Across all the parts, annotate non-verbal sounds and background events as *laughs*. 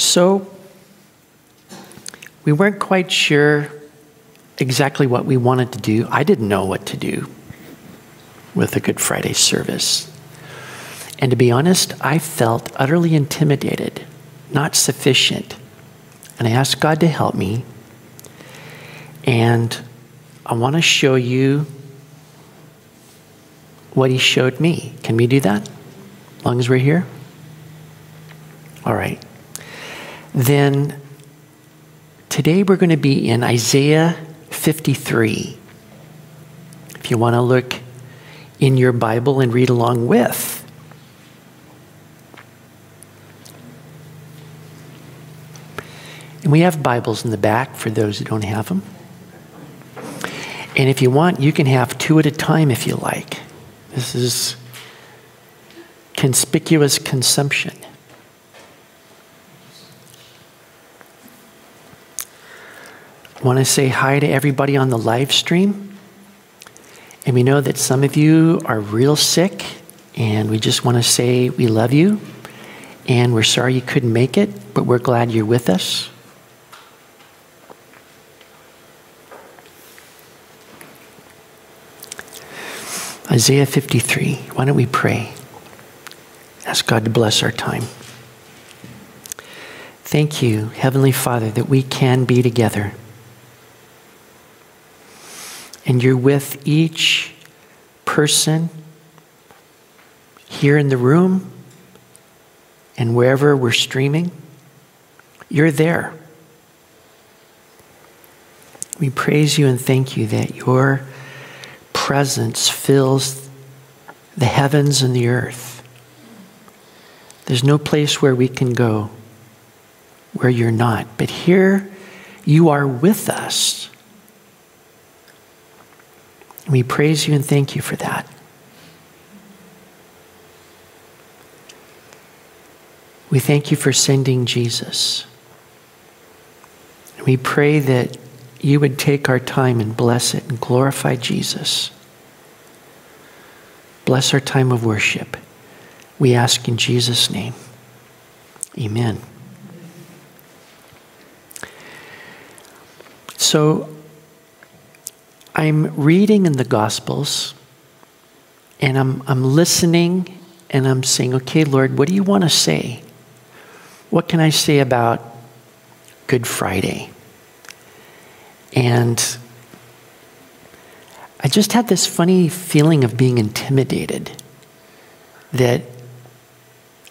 So, we weren't quite sure exactly what we wanted to do. I didn't know what to do with a Good Friday service. And to be honest, I felt utterly intimidated, not sufficient. And I asked God to help me. And I want to show you what He showed me. Can we do that? As long as we're here? All right. Then today we're going to be in Isaiah 53. If you want to look in your Bible and read along with. And we have Bibles in the back for those who don't have them. And if you want, you can have two at a time if you like. This is conspicuous consumption. Want to say hi to everybody on the live stream. And we know that some of you are real sick, and we just want to say we love you, and we're sorry you couldn't make it, but we're glad you're with us. Isaiah 53. Why don't we pray? Ask God to bless our time. Thank you, Heavenly Father, that we can be together and you're with each person here in the room and wherever we're streaming, you're there. We praise you and thank you that your presence fills the heavens and the earth. There's no place where we can go where you're not, but here you are with us. We praise you and thank you for that. We thank you for sending Jesus. We pray that you would take our time and bless it and glorify Jesus. Bless our time of worship. We ask in Jesus' name. Amen. So, I'm reading in the Gospels and I'm, I'm listening and I'm saying, okay, Lord, what do you want to say? What can I say about Good Friday? And I just had this funny feeling of being intimidated that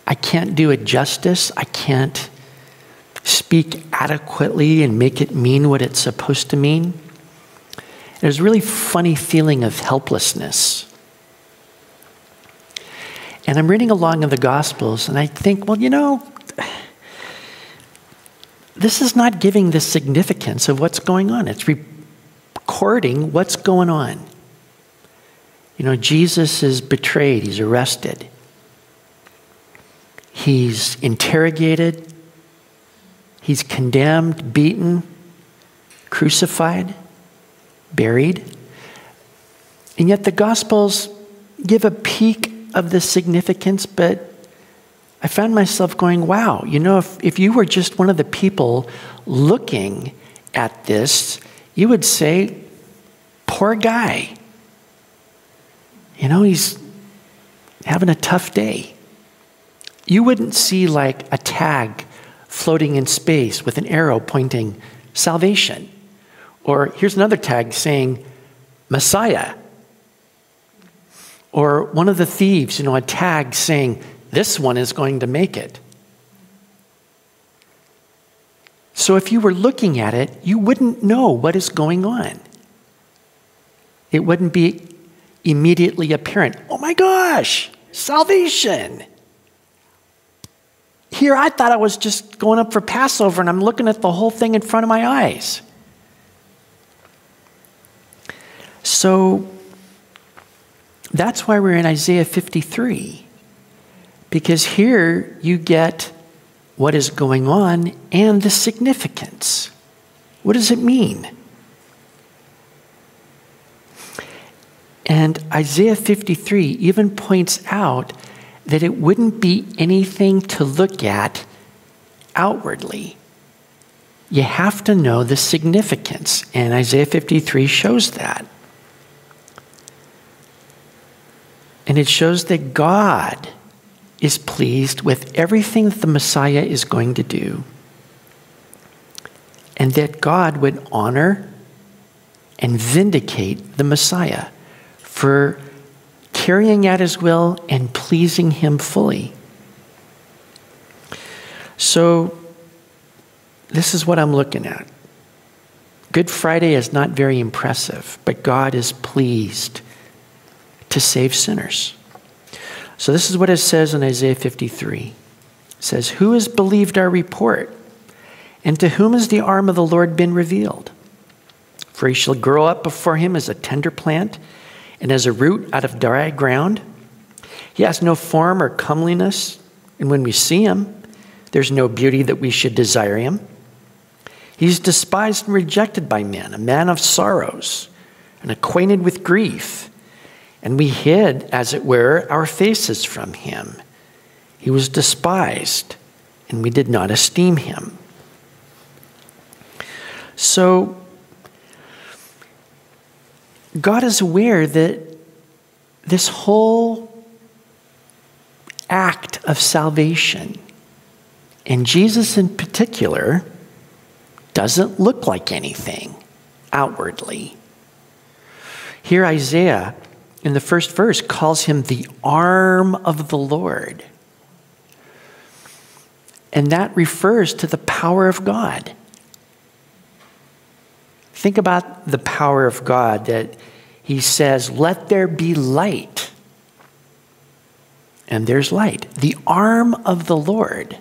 I can't do it justice. I can't speak adequately and make it mean what it's supposed to mean. There's a really funny feeling of helplessness. And I'm reading along in the Gospels, and I think, well, you know, this is not giving the significance of what's going on. It's recording what's going on. You know, Jesus is betrayed, he's arrested, he's interrogated, he's condemned, beaten, crucified buried. And yet the Gospels give a peek of the significance, but I found myself going, wow, you know, if, if you were just one of the people looking at this, you would say, poor guy. You know, he's having a tough day. You wouldn't see like a tag floating in space with an arrow pointing salvation. Or here's another tag saying Messiah. Or one of the thieves, you know, a tag saying, this one is going to make it. So if you were looking at it, you wouldn't know what is going on. It wouldn't be immediately apparent. Oh my gosh, salvation. Here, I thought I was just going up for Passover and I'm looking at the whole thing in front of my eyes. So that's why we're in Isaiah 53, because here you get what is going on and the significance. What does it mean? And Isaiah 53 even points out that it wouldn't be anything to look at outwardly. You have to know the significance, and Isaiah 53 shows that. And it shows that God is pleased with everything that the Messiah is going to do, and that God would honor and vindicate the Messiah for carrying out his will and pleasing him fully. So, this is what I'm looking at. Good Friday is not very impressive, but God is pleased to save sinners. So, this is what it says in Isaiah 53. It says, Who has believed our report? And to whom has the arm of the Lord been revealed? For he shall grow up before him as a tender plant and as a root out of dry ground. He has no form or comeliness, and when we see him, there's no beauty that we should desire him. He's despised and rejected by men, a man of sorrows and acquainted with grief. And we hid, as it were, our faces from him. He was despised, and we did not esteem him. So, God is aware that this whole act of salvation, and Jesus in particular, doesn't look like anything outwardly. Here, Isaiah, in the first verse, calls him the arm of the Lord. And that refers to the power of God. Think about the power of God that He says, Let there be light. And there's light. The arm of the Lord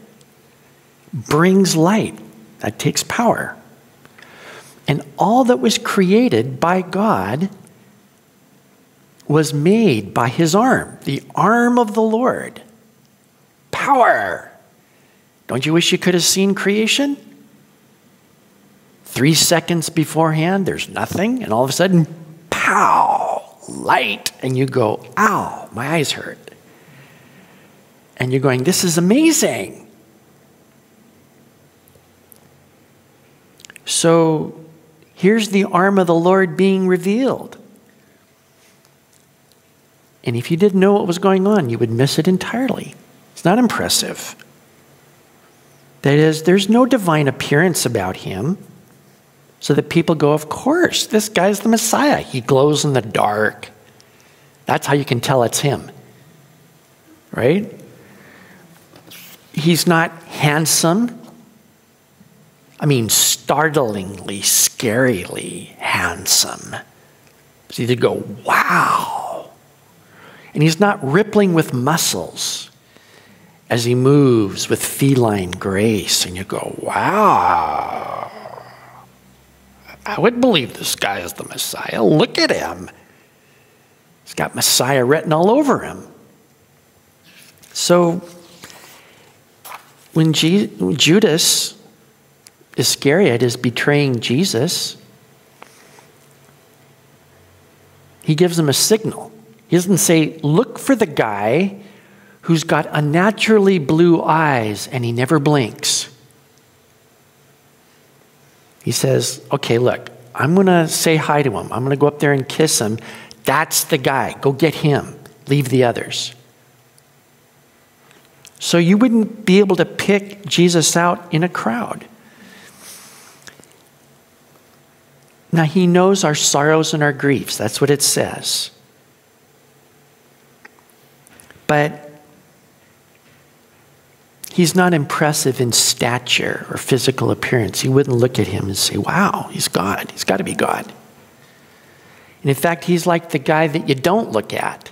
brings light. That takes power. And all that was created by God was made by His arm, the arm of the Lord. Power. Don't you wish you could have seen creation? Three seconds beforehand, there's nothing, and all of a sudden, pow, light, and you go, ow, my eyes hurt. And you're going, this is amazing. So here's the arm of the Lord being revealed. And if you didn't know what was going on, you would miss it entirely. It's not impressive. That is, there's no divine appearance about him so that people go, Of course, this guy's the Messiah. He glows in the dark. That's how you can tell it's him, right? He's not handsome. I mean, startlingly, scarily handsome. So you go, wow. And he's not rippling with muscles as he moves with feline grace. And you go, wow. I would believe this guy is the Messiah. Look at him. He's got Messiah written all over him. So, when Judas Iscariot is betraying Jesus, he gives him a signal. He doesn't say, Look for the guy who's got unnaturally blue eyes and he never blinks. He says, Okay, look, I'm going to say hi to him. I'm going to go up there and kiss him. That's the guy. Go get him. Leave the others. So you wouldn't be able to pick Jesus out in a crowd. Now, he knows our sorrows and our griefs. That's what it says. But He's not impressive in stature or physical appearance. You wouldn't look at him and say, wow, he's God. He's got to be God. And in fact, he's like the guy that you don't look at.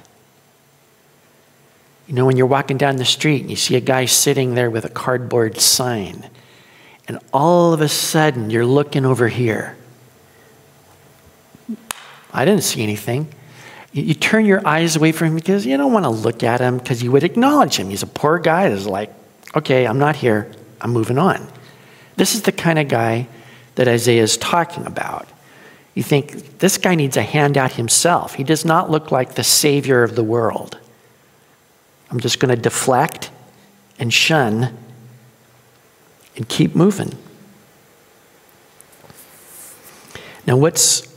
You know, when you're walking down the street and you see a guy sitting there with a cardboard sign, and all of a sudden you're looking over here. I didn't see anything. You, turn your eyes away from him because you don't want to look at him because you would acknowledge him. He's a poor guy that's like, okay, I'm not here, I'm moving on. This is the kind of guy that Isaiah is talking about. You think, this guy needs a handout himself. He does not look like the savior of the world. I'm just going to deflect and shun and keep moving. Now, what's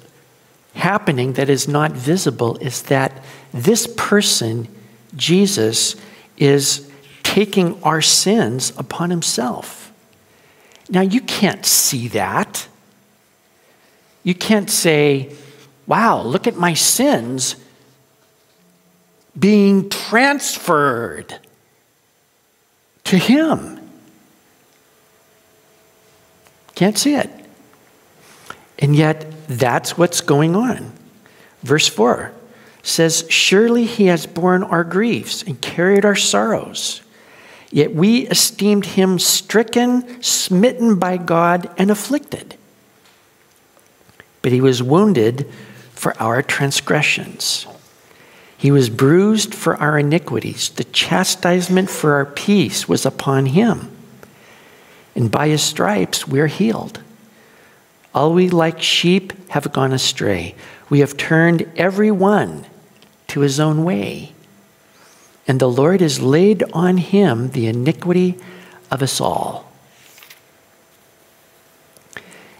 happening that is not visible is that this person, Jesus, is taking our sins upon himself. Now, you can't see that. You can't say, wow, look at my sins being transferred to him. Can't see it. And yet, that's what's going on. Verse 4 says, Surely he has borne our griefs and carried our sorrows. Yet we esteemed him stricken, smitten by God, and afflicted. But he was wounded for our transgressions. He was bruised for our iniquities. The chastisement for our peace was upon him. And by his stripes we're healed. All we like sheep have gone astray. We have turned every one to his own way. And the Lord has laid on him the iniquity of us all.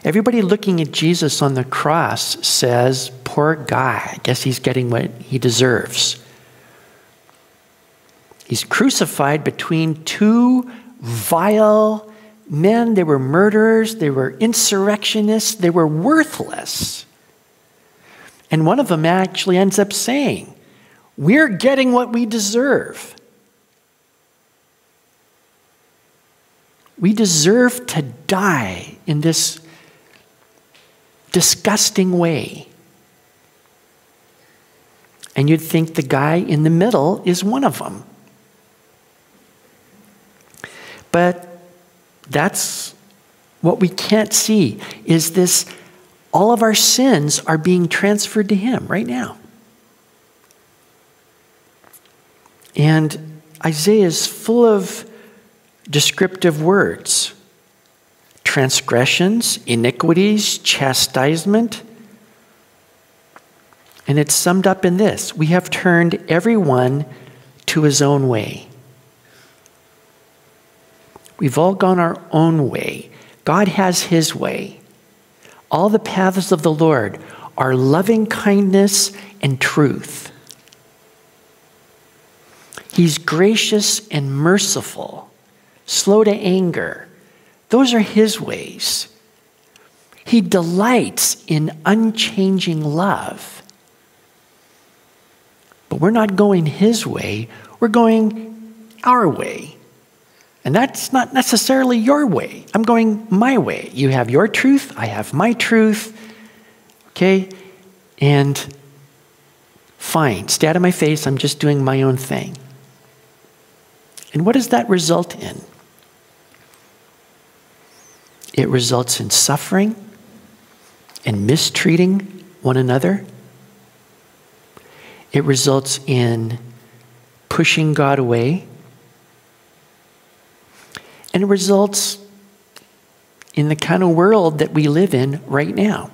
Everybody looking at Jesus on the cross says, Poor guy. I guess he's getting what he deserves. He's crucified between two vile men, they were murderers, they were insurrectionists, they were worthless. And one of them actually ends up saying, We're getting what we deserve. We deserve to die in this disgusting way. And you'd think the guy in the middle is one of them. But that's what we can't see is this all of our sins are being transferred to him right now. And Isaiah is full of descriptive words transgressions, iniquities, chastisement. And it's summed up in this We have turned everyone to his own way. We've all gone our own way. God has his way. All the paths of the Lord are loving kindness and truth. He's gracious and merciful, slow to anger. Those are his ways. He delights in unchanging love. But we're not going his way, we're going our way. And that's not necessarily your way. I'm going my way. You have your truth, I have my truth. Okay? And fine, stay out of my face, I'm just doing my own thing. And what does that result in? It results in suffering and mistreating one another. It results in pushing God away and it results in the kind of world that we live in right now.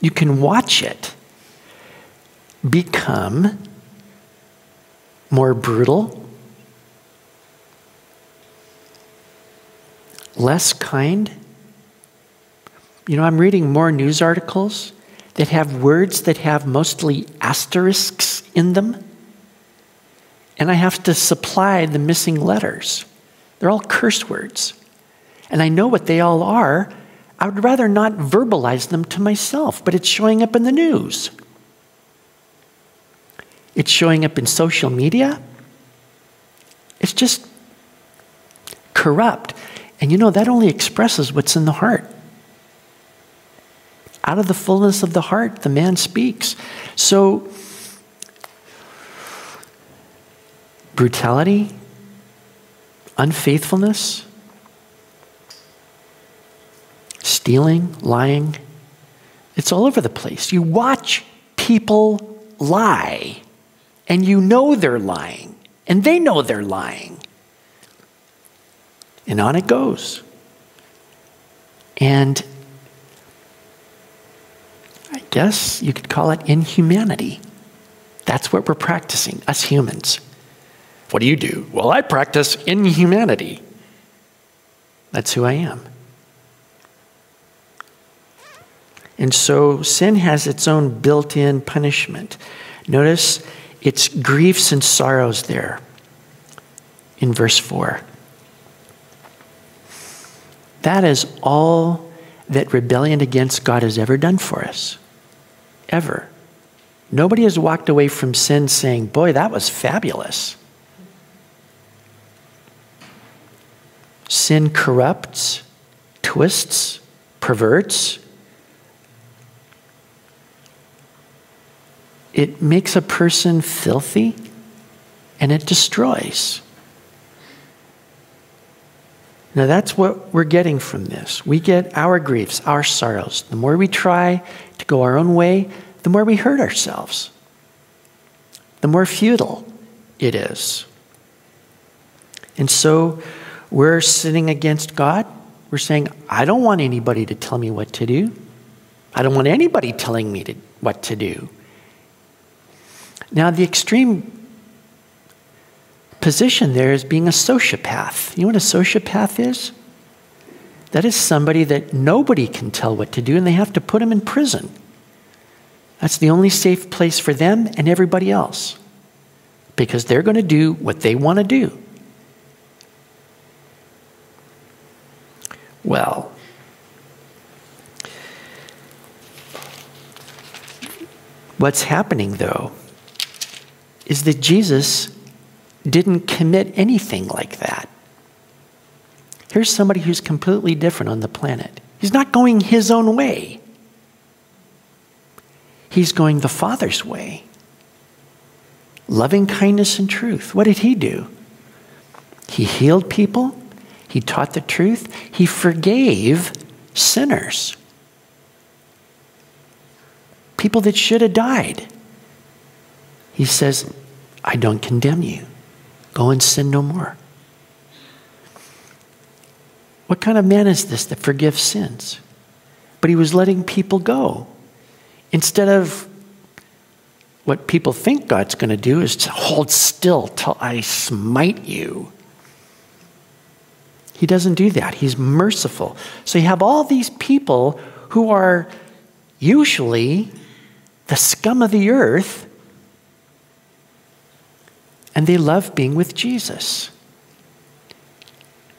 You can watch it become more brutal, less kind. You know, I'm reading more news articles that have words that have mostly asterisks in them, and I have to supply the missing letters. They're all curse words. And I know what they all are. I would rather not verbalize them to myself, but it's showing up in the news. It's showing up in social media. It's just corrupt. And you know, that only expresses what's in the heart. Out of the fullness of the heart, the man speaks. So, brutality, unfaithfulness, stealing, lying. It's all over the place. You watch people lie, and you know they're lying, and they know they're lying. And on it goes. And I guess you could call it inhumanity. That's what we're practicing, us humans. What do you do? Well, I practice inhumanity. That's who I am. And so sin has its own built in punishment. Notice it's griefs and sorrows there in verse 4. That is all that rebellion against God has ever done for us. Ever. Nobody has walked away from sin saying, Boy, that was fabulous. Sin corrupts, twists, perverts. It makes a person filthy and it destroys. Now, that's what we're getting from this. We get our griefs, our sorrows. The more we try to go our own way, the more we hurt ourselves, the more futile it is. And so we're sinning against God. We're saying, I don't want anybody to tell me what to do. I don't want anybody telling me to, what to do. Now, the extreme position there is being a sociopath. You know what a sociopath is? That is somebody that nobody can tell what to do and they have to put them in prison. That's the only safe place for them and everybody else because they're going to do what they want to do. Well, what's happening though is that Jesus didn't commit anything like that. Here's somebody who's completely different on the planet. He's not going his own way. He's going the Father's way. Loving kindness and truth. What did he do? He healed people, he taught the truth, he forgave sinners. People that should have died. He says, I don't condemn you. Go and sin no more. What kind of man is this that forgives sins? But he was letting people go. Instead of what people think God's going to do is to hold still till I smite you. He doesn't do that. He's merciful. So you have all these people who are usually the scum of the earth, and they love being with Jesus.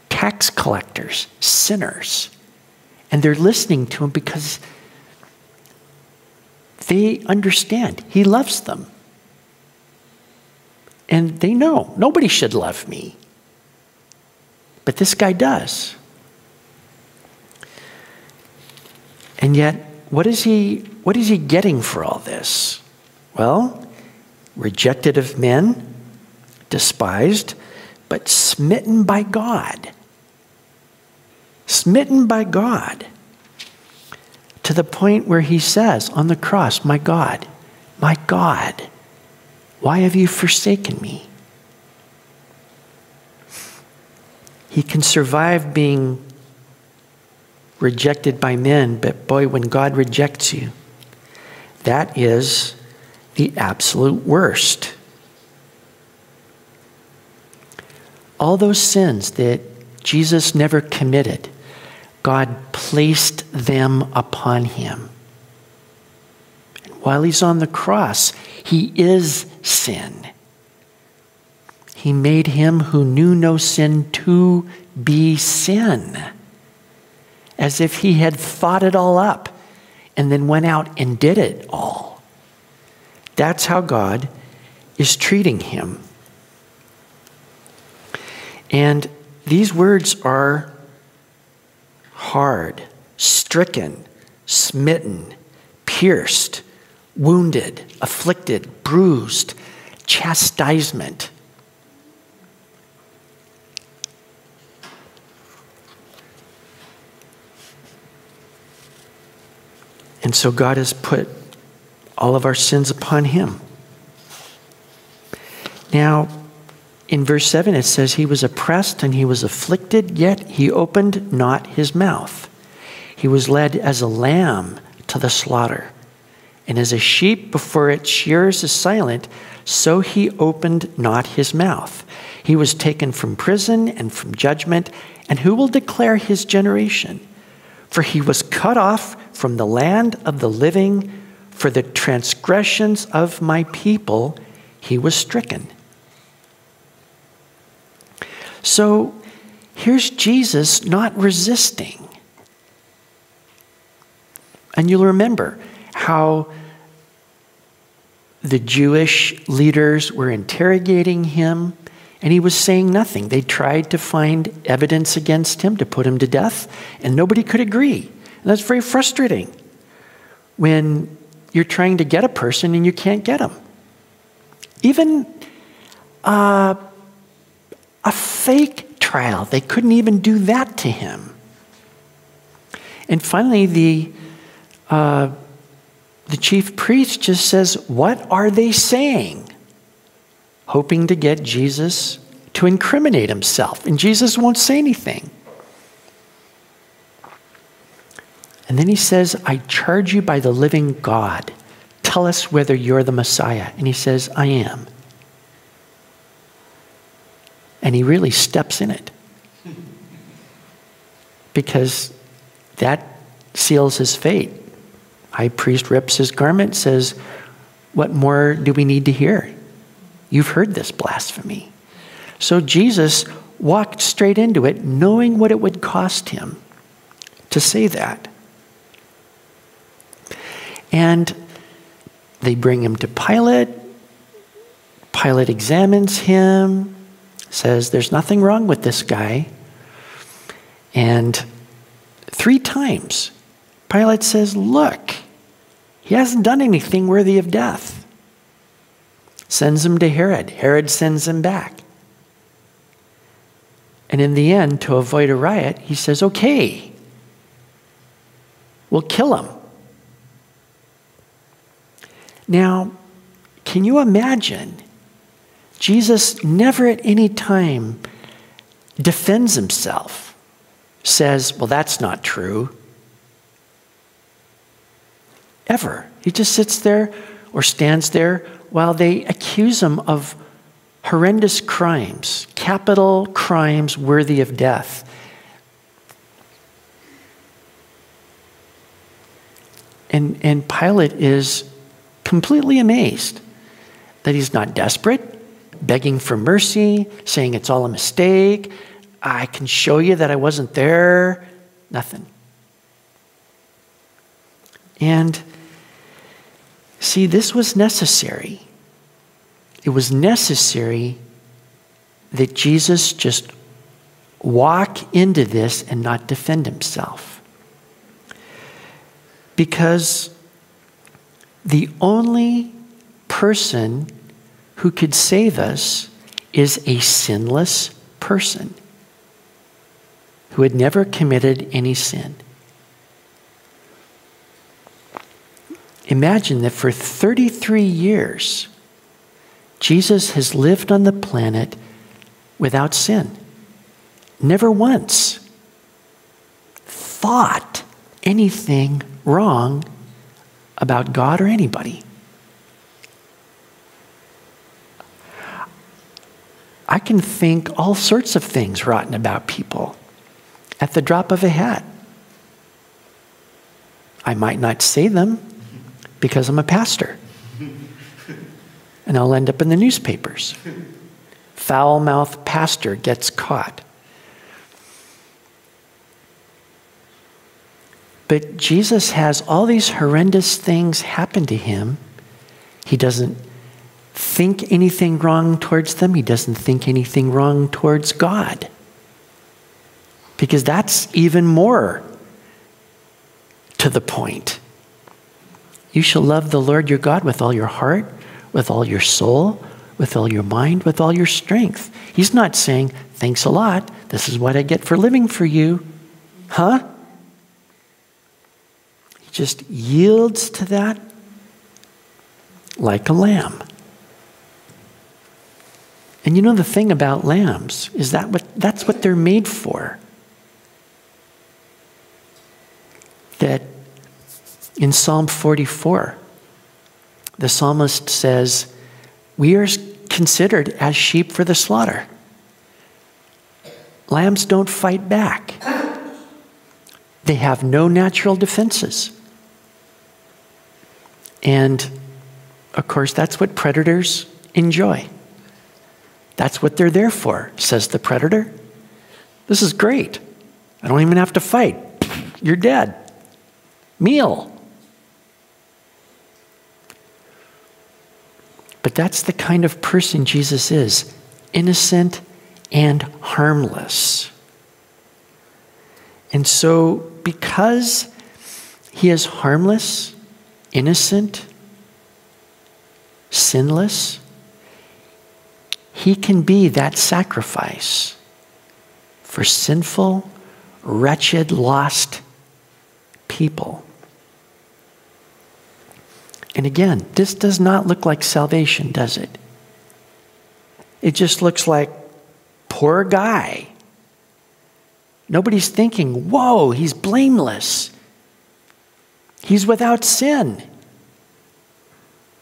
Tax collectors, sinners, and they're listening to him because they understand He loves them. And they know nobody should love me. But this guy does. And yet, what is he, what is he getting for all this? Well, rejected of men, despised, but smitten by God. Smitten by God to the point where he says on the cross, My God, my God, why have you forsaken me? He can survive being rejected by men, but boy, when God rejects you, that is the absolute worst. All those sins that Jesus never committed God placed them upon him. And while he's on the cross, he is sin. He made him who knew no sin to be sin, as if he had thought it all up and then went out and did it all. That's how God is treating him. And these words are hard, stricken, smitten, pierced, wounded, afflicted, bruised, chastisement. And so God has put all of our sins upon him. Now, in verse 7, it says, He was oppressed and he was afflicted, yet he opened not his mouth. He was led as a lamb to the slaughter, and as a sheep before its shearers is silent, so he opened not his mouth. He was taken from prison and from judgment, and who will declare his generation? For he was cut off from the land of the living, for the transgressions of my people he was stricken. So here's Jesus not resisting. And you'll remember how the Jewish leaders were interrogating him and he was saying nothing. They tried to find evidence against him to put him to death, and nobody could agree. And that's very frustrating when you're trying to get a person and you can't get them. Even uh, a fake trial, they couldn't even do that to him. And finally, the, uh, the chief priest just says, What are they saying? hoping to get Jesus to incriminate himself. And Jesus won't say anything. And then he says, I charge you by the living God. Tell us whether you're the Messiah. And he says, I am. And he really steps in it. *laughs* Because that seals his fate. High priest rips his garment, says, What more do we need to hear? You've heard this blasphemy. So Jesus walked straight into it, knowing what it would cost him to say that. And they bring him to Pilate. Pilate examines him, says, There's nothing wrong with this guy. And three times, Pilate says, Look, he hasn't done anything worthy of death sends him to Herod. Herod sends him back. And in the end, to avoid a riot, he says, okay, we'll kill him. Now, can you imagine? Jesus never at any time defends himself, says, well, that's not true. Ever. He just sits there or stands there while they accuse him of horrendous crimes, capital crimes worthy of death. And, and Pilate is completely amazed that he's not desperate, begging for mercy, saying it's all a mistake. I can show you that I wasn't there. Nothing. And See, this was necessary. It was necessary that Jesus just walk into this and not defend himself. Because the only person who could save us is a sinless person who had never committed any sin. Imagine that for 33 years, Jesus has lived on the planet without sin. Never once thought anything wrong about God or anybody. I can think all sorts of things rotten about people at the drop of a hat. I might not say them, because I'm a pastor. And I'll end up in the newspapers. Foul mouthed pastor gets caught. But Jesus has all these horrendous things happen to him. He doesn't think anything wrong towards them, he doesn't think anything wrong towards God. Because that's even more to the point. You shall love the Lord your God with all your heart, with all your soul, with all your mind, with all your strength. He's not saying, Thanks a lot. This is what I get for living for you. Huh? Just yields to that like a lamb. And you know the thing about lambs is that what, that's what they're made for. That in Psalm 44, the psalmist says, We are considered as sheep for the slaughter. Lambs don't fight back, they have no natural defenses. And of course, that's what predators enjoy. That's what they're there for, says the predator. This is great. I don't even have to fight. You're dead. Meal. But that's the kind of person Jesus is innocent and harmless. And so, because he is harmless, innocent, sinless, he can be that sacrifice for sinful, wretched, lost people. And again, this does not look like salvation, does it? It just looks like poor guy. Nobody's thinking, whoa, he's blameless. He's without sin.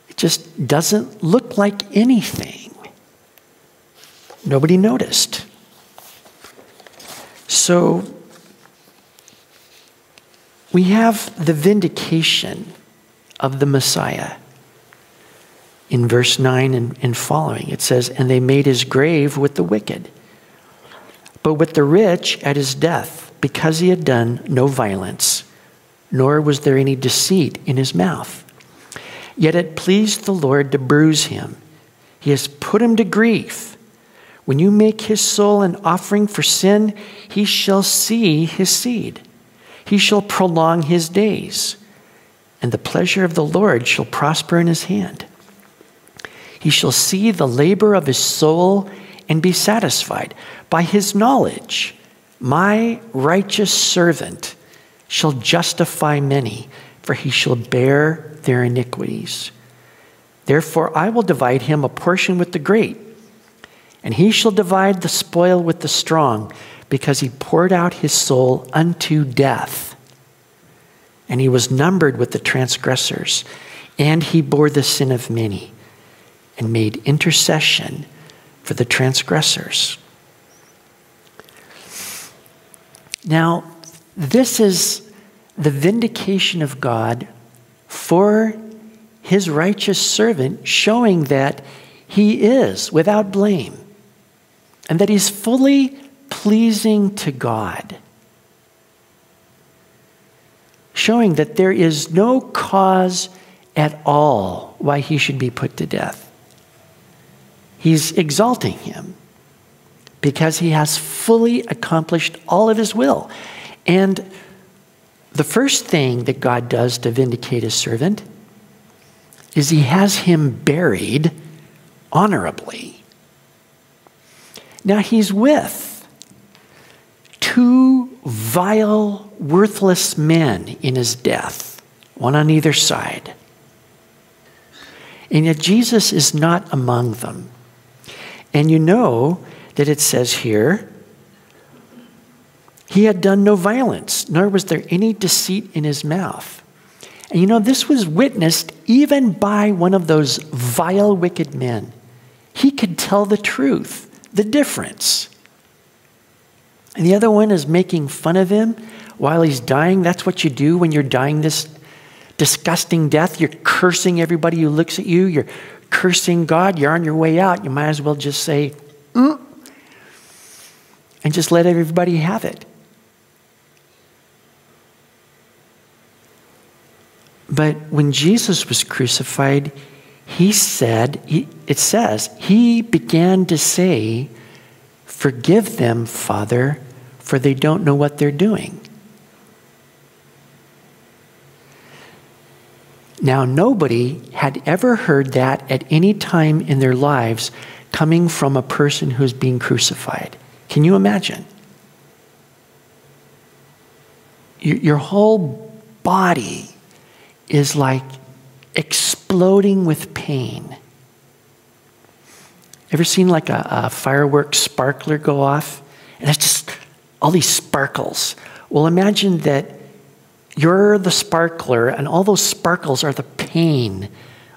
It just doesn't look like anything. Nobody noticed. So we have the vindication of the Messiah. In verse 9 and, and following, it says, And they made his grave with the wicked, but with the rich at his death, because he had done no violence, nor was there any deceit in his mouth. Yet it pleased the Lord to bruise him. He has put him to grief. When you make his soul an offering for sin, he shall see his seed. He shall prolong his days and the pleasure of the Lord shall prosper in his hand. He shall see the labor of his soul and be satisfied. By his knowledge, my righteous servant shall justify many, for he shall bear their iniquities. Therefore, I will divide him a portion with the great, and he shall divide the spoil with the strong, because he poured out his soul unto death and he was numbered with the transgressors, and he bore the sin of many and made intercession for the transgressors. Now, this is the vindication of God for his righteous servant, showing that he is without blame and that he's fully pleasing to God showing that there is no cause at all why he should be put to death. He's exalting him because he has fully accomplished all of his will. And the first thing that God does to vindicate his servant is he has him buried honorably. Now he's with two vile, worthless men in his death, one on either side. And yet Jesus is not among them. And you know that it says here, he had done no violence, nor was there any deceit in his mouth. And you know, this was witnessed even by one of those vile, wicked men. He could tell the truth, the difference. And the other one is making fun of him while he's dying. That's what you do when you're dying this disgusting death. You're cursing everybody who looks at you. You're cursing God. You're on your way out. You might as well just say, mm, and just let everybody have it. But when Jesus was crucified, he said, he, it says, he began to say, Forgive them, Father, for they don't know what they're doing. Now, nobody had ever heard that at any time in their lives coming from a person who's being crucified. Can you imagine? Your whole body is like exploding with pain. Ever seen like a, a fireworks sparkler go off? And it's just all these sparkles. Well, imagine that you're the sparkler, and all those sparkles are the pain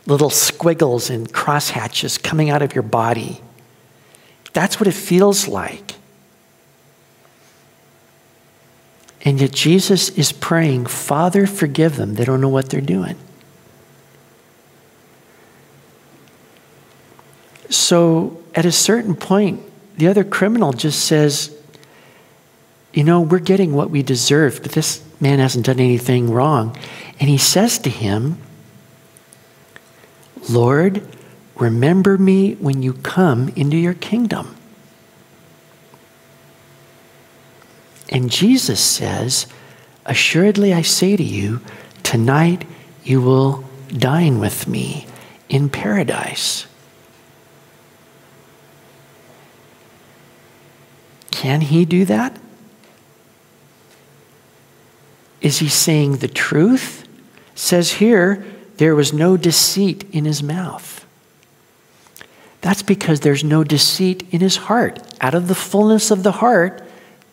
little squiggles and crosshatches coming out of your body. That's what it feels like. And yet Jesus is praying, Father, forgive them. They don't know what they're doing. So at a certain point, the other criminal just says, You know, we're getting what we deserve, but this man hasn't done anything wrong. And he says to him, Lord, remember me when you come into your kingdom. And Jesus says, Assuredly I say to you, tonight you will dine with me in paradise. Can he do that? Is he saying the truth? says here, there was no deceit in his mouth. That's because there's no deceit in his heart. Out of the fullness of the heart,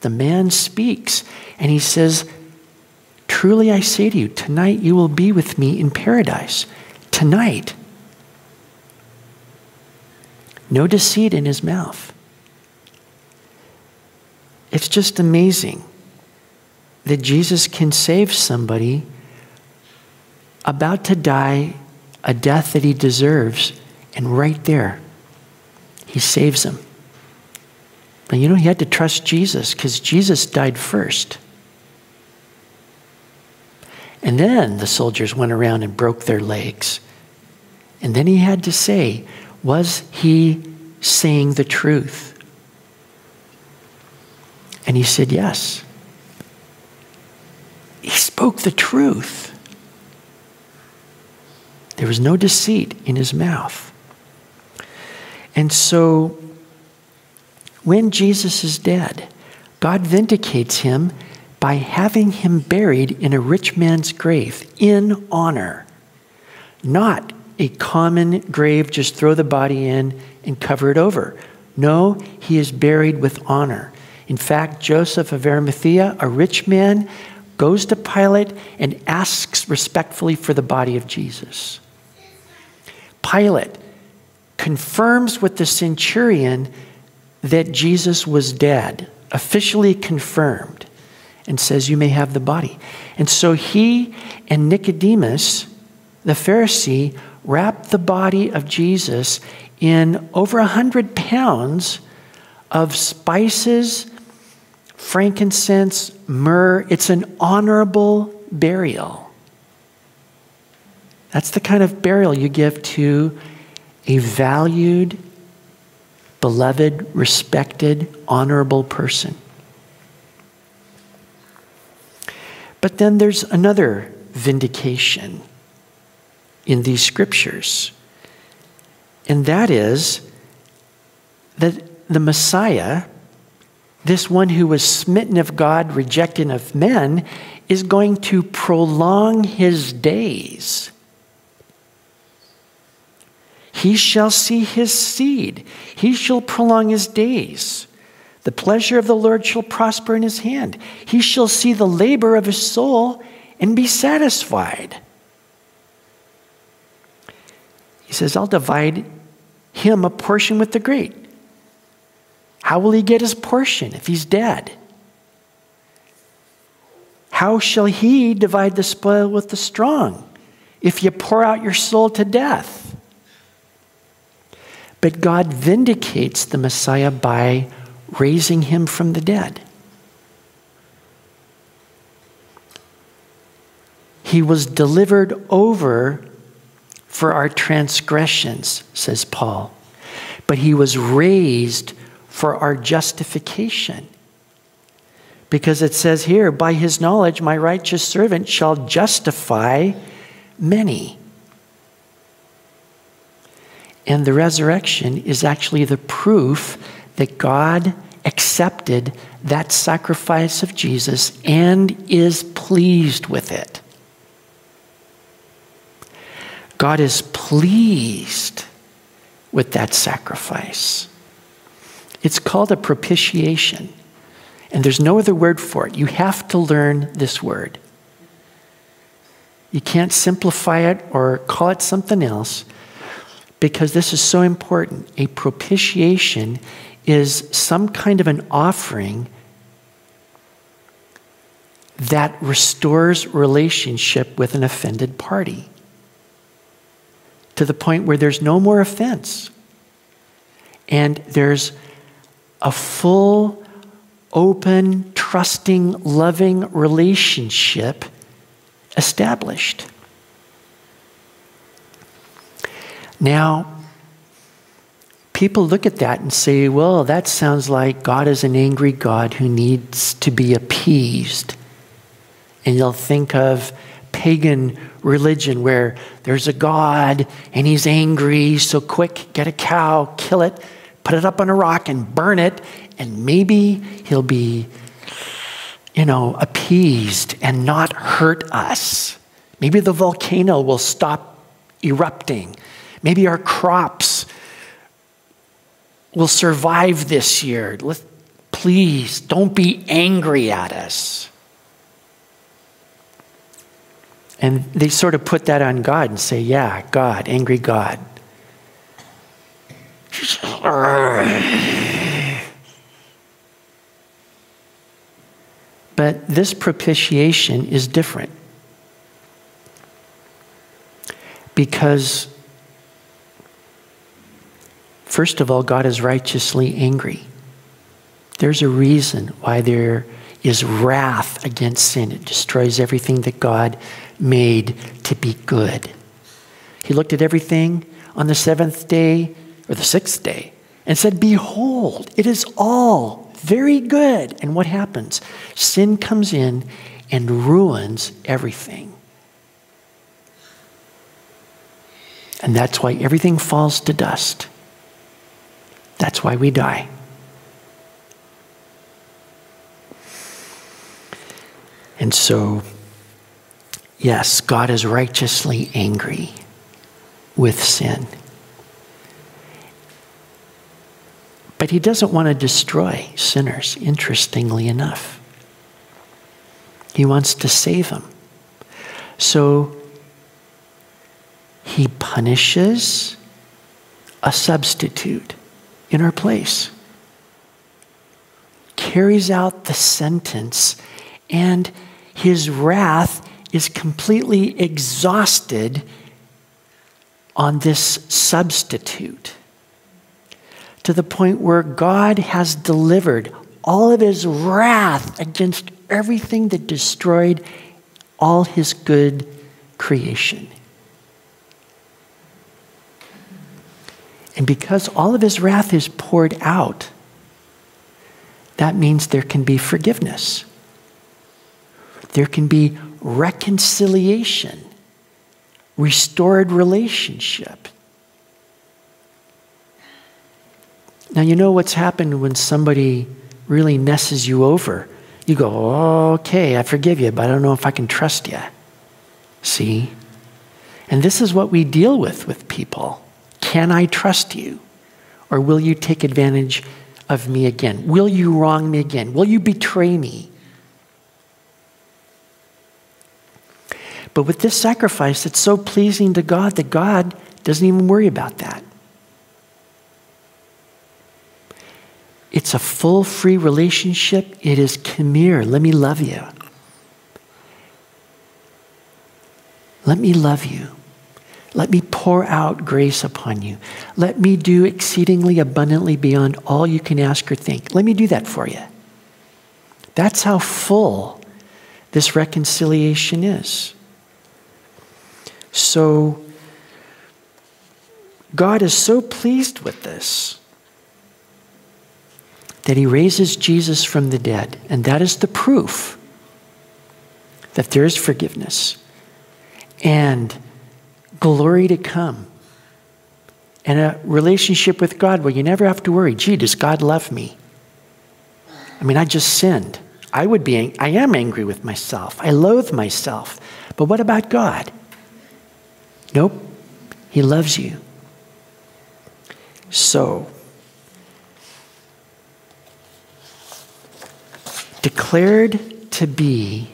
the man speaks. And he says, Truly I say to you, tonight you will be with me in paradise. Tonight. No deceit in his mouth. It's just amazing that Jesus can save somebody about to die a death that he deserves, and right there, he saves him. But you know, he had to trust Jesus because Jesus died first. And then the soldiers went around and broke their legs. And then he had to say, was he saying the truth? And he said, yes. He spoke the truth. There was no deceit in his mouth. And so when Jesus is dead, God vindicates him by having him buried in a rich man's grave in honor, not a common grave, just throw the body in and cover it over. No, he is buried with honor. In fact, Joseph of Arimathea, a rich man, goes to Pilate and asks respectfully for the body of Jesus. Pilate confirms with the centurion that Jesus was dead, officially confirmed, and says, You may have the body. And so he and Nicodemus, the Pharisee, wrapped the body of Jesus in over a hundred pounds of spices, frankincense, myrrh. It's an honorable burial. That's the kind of burial you give to a valued beloved, respected, honorable person. But then there's another vindication in these scriptures, and that is that the Messiah, this one who was smitten of God, rejected of men, is going to prolong his days. He shall see his seed. He shall prolong his days. The pleasure of the Lord shall prosper in his hand. He shall see the labor of his soul and be satisfied. He says, I'll divide him a portion with the great. How will he get his portion if he's dead? How shall he divide the spoil with the strong if you pour out your soul to death? But God vindicates the Messiah by raising him from the dead. He was delivered over for our transgressions, says Paul, but he was raised for our justification. Because it says here, by his knowledge, my righteous servant shall justify many. And the resurrection is actually the proof that God accepted that sacrifice of Jesus and is pleased with it. God is pleased with that sacrifice. It's called a propitiation, and there's no other word for it. You have to learn this word. You can't simplify it or call it something else because this is so important. A propitiation is some kind of an offering that restores relationship with an offended party to the point where there's no more offense and there's a full, open, trusting, loving relationship established. Now, people look at that and say, well, that sounds like God is an angry God who needs to be appeased. And they'll think of pagan religion where there's a God and he's angry, so quick, get a cow, kill it, put it up on a rock and burn it, and maybe he'll be, you know, appeased and not hurt us. Maybe the volcano will stop erupting. Maybe our crops will survive this year. Let, please don't be angry at us. And they sort of put that on God and say, yeah, God, angry God. But this propitiation is different. Because, first of all, God is righteously angry. There's a reason why there is wrath against sin. It destroys everything that God made to be good. He looked at everything on the seventh day or the sixth day and said, Behold, it is all very good. And what happens? Sin comes in and ruins everything. And that's why everything falls to dust. That's why we die. And so Yes, God is righteously angry with sin. But he doesn't want to destroy sinners, interestingly enough. He wants to save them. So he punishes a substitute in our place, carries out the sentence, and his wrath is completely exhausted on this substitute to the point where God has delivered all of his wrath against everything that destroyed all his good creation. And because all of his wrath is poured out, that means there can be forgiveness. There can be reconciliation, restored relationship. Now, you know what's happened when somebody really messes you over. You go, okay, I forgive you, but I don't know if I can trust you. See? And this is what we deal with with people. Can I trust you? Or will you take advantage of me again? Will you wrong me again? Will you betray me? But with this sacrifice, it's so pleasing to God that God doesn't even worry about that. It's a full, free relationship. It is come here, let me love you. Let me love you. Let me pour out grace upon you. Let me do exceedingly abundantly beyond all you can ask or think. Let me do that for you. That's how full this reconciliation is. So, God is so pleased with this that he raises Jesus from the dead. And that is the proof that there is forgiveness and glory to come and a relationship with God where you never have to worry, gee, does God love me? I mean, I just sinned. I would be, I am angry with myself. I loathe myself. But what about God? Nope. He loves you. So, declared to be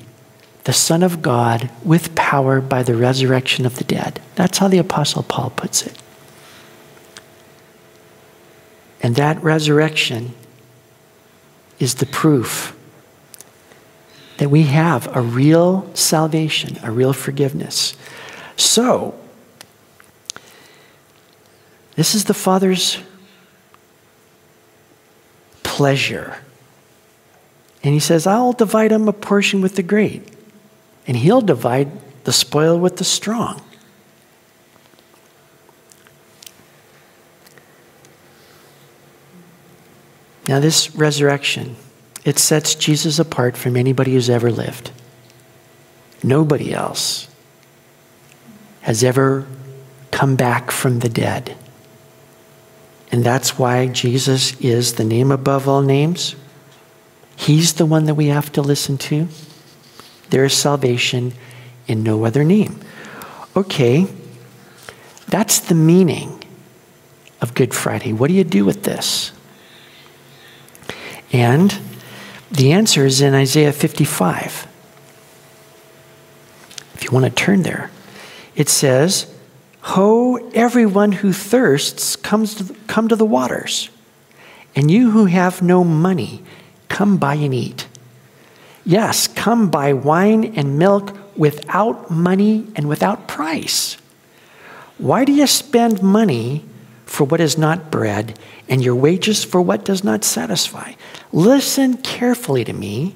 the Son of God with power by the resurrection of the dead. That's how the Apostle Paul puts it. And that resurrection is the proof that we have a real salvation, a real forgiveness. So, this is the Father's pleasure. And he says, I'll divide him a portion with the great, and he'll divide the spoil with the strong. Now, this resurrection, it sets Jesus apart from anybody who's ever lived. Nobody else has ever come back from the dead. And that's why Jesus is the name above all names. He's the one that we have to listen to. There is salvation in no other name. Okay, that's the meaning of Good Friday. What do you do with this? And the answer is in Isaiah 55. If you want to turn there, it says, Ho, everyone who thirsts, comes to come to the waters. And you who have no money, come buy and eat. Yes, come buy wine and milk without money and without price. Why do you spend money for what is not bread and your wages for what does not satisfy? Listen carefully to me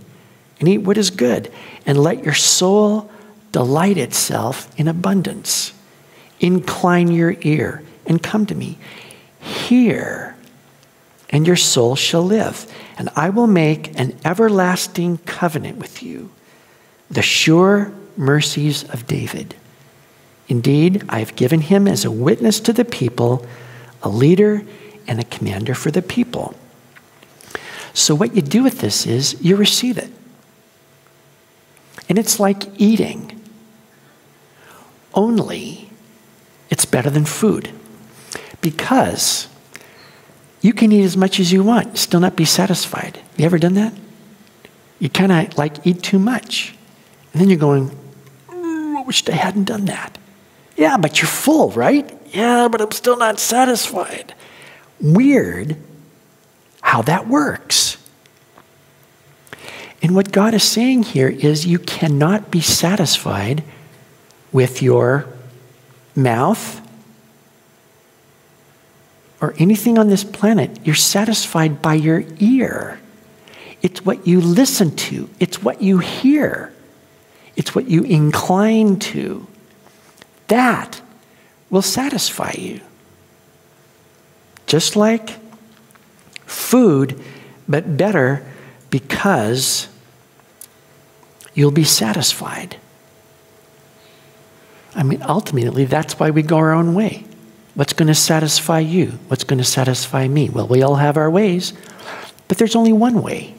and eat what is good, and let your soul delight itself in abundance. Incline your ear and come to me. Hear, and your soul shall live, and I will make an everlasting covenant with you, the sure mercies of David. Indeed, I have given him as a witness to the people, a leader and a commander for the people. So, what you do with this is you receive it. And it's like eating, only it's better than food. Because you can eat as much as you want, still not be satisfied. You ever done that? You kind of like eat too much. And then you're going, mm, I wish I hadn't done that. Yeah, but you're full, right? Yeah, but I'm still not satisfied. Weird how that works. And what God is saying here is you cannot be satisfied with your mouth or anything on this planet. You're satisfied by your ear. It's what you listen to, it's what you hear, it's what you incline to. That will satisfy you. Just like food, but better because you'll be satisfied. I mean, ultimately, that's why we go our own way. What's going to satisfy you? What's going to satisfy me? Well, we all have our ways, but there's only one way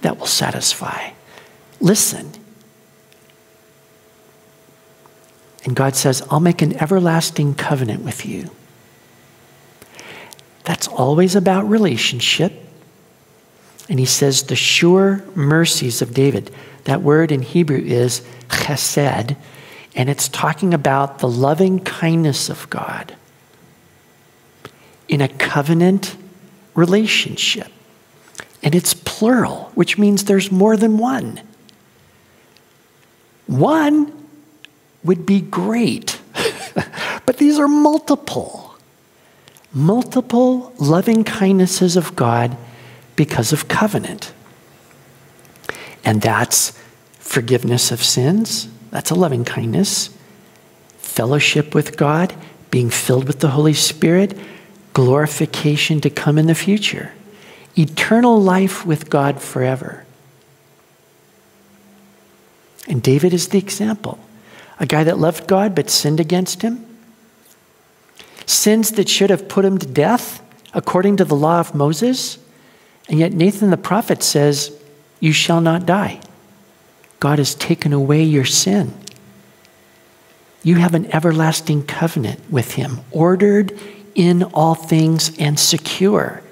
that will satisfy. Listen. And God says, I'll make an everlasting covenant with you. That's always about relationship. And he says, the sure mercies of David. That word in Hebrew is chesed, and it's talking about the loving kindness of God in a covenant relationship. And it's plural, which means there's more than one. One would be great, *laughs* but these are multiple multiple loving kindnesses of God because of covenant. And that's forgiveness of sins, that's a loving kindness, fellowship with God, being filled with the Holy Spirit, glorification to come in the future, eternal life with God forever. And David is the example. A guy that loved God but sinned against him, sins that should have put him to death according to the law of Moses. And yet Nathan the prophet says, You shall not die. God has taken away your sin. You have an everlasting covenant with him, ordered in all things and secure.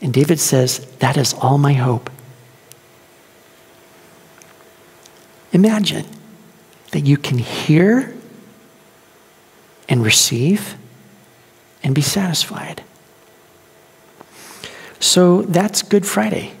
And David says, That is all my hope. Imagine that you can hear and receive and be satisfied. So that's Good Friday.